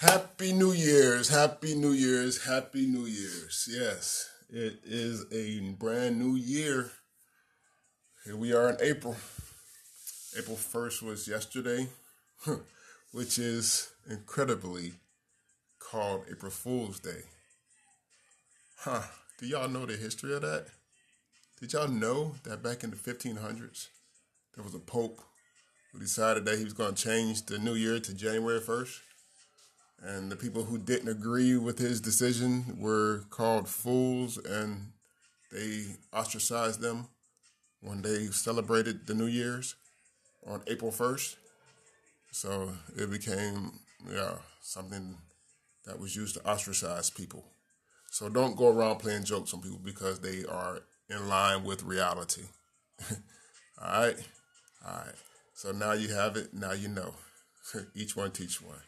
Happy New Year's, Happy New Year's, Happy New Year's. Yes, it is a brand new year. Here we are in April. April 1st was yesterday, which is incredibly called April Fool's Day. Huh. Do y'all know the history of that? Did y'all know that back in the 1500s, there was a pope who decided that he was going to change the new year to January 1st? And the people who didn't agree with his decision were called fools and they ostracized them when they celebrated the New Year's on April 1st. So it became, yeah, something that was used to ostracize people. So don't go around playing jokes on people because they are in line with reality. All right? All right. So now you have it. Now you know. Each one teach one.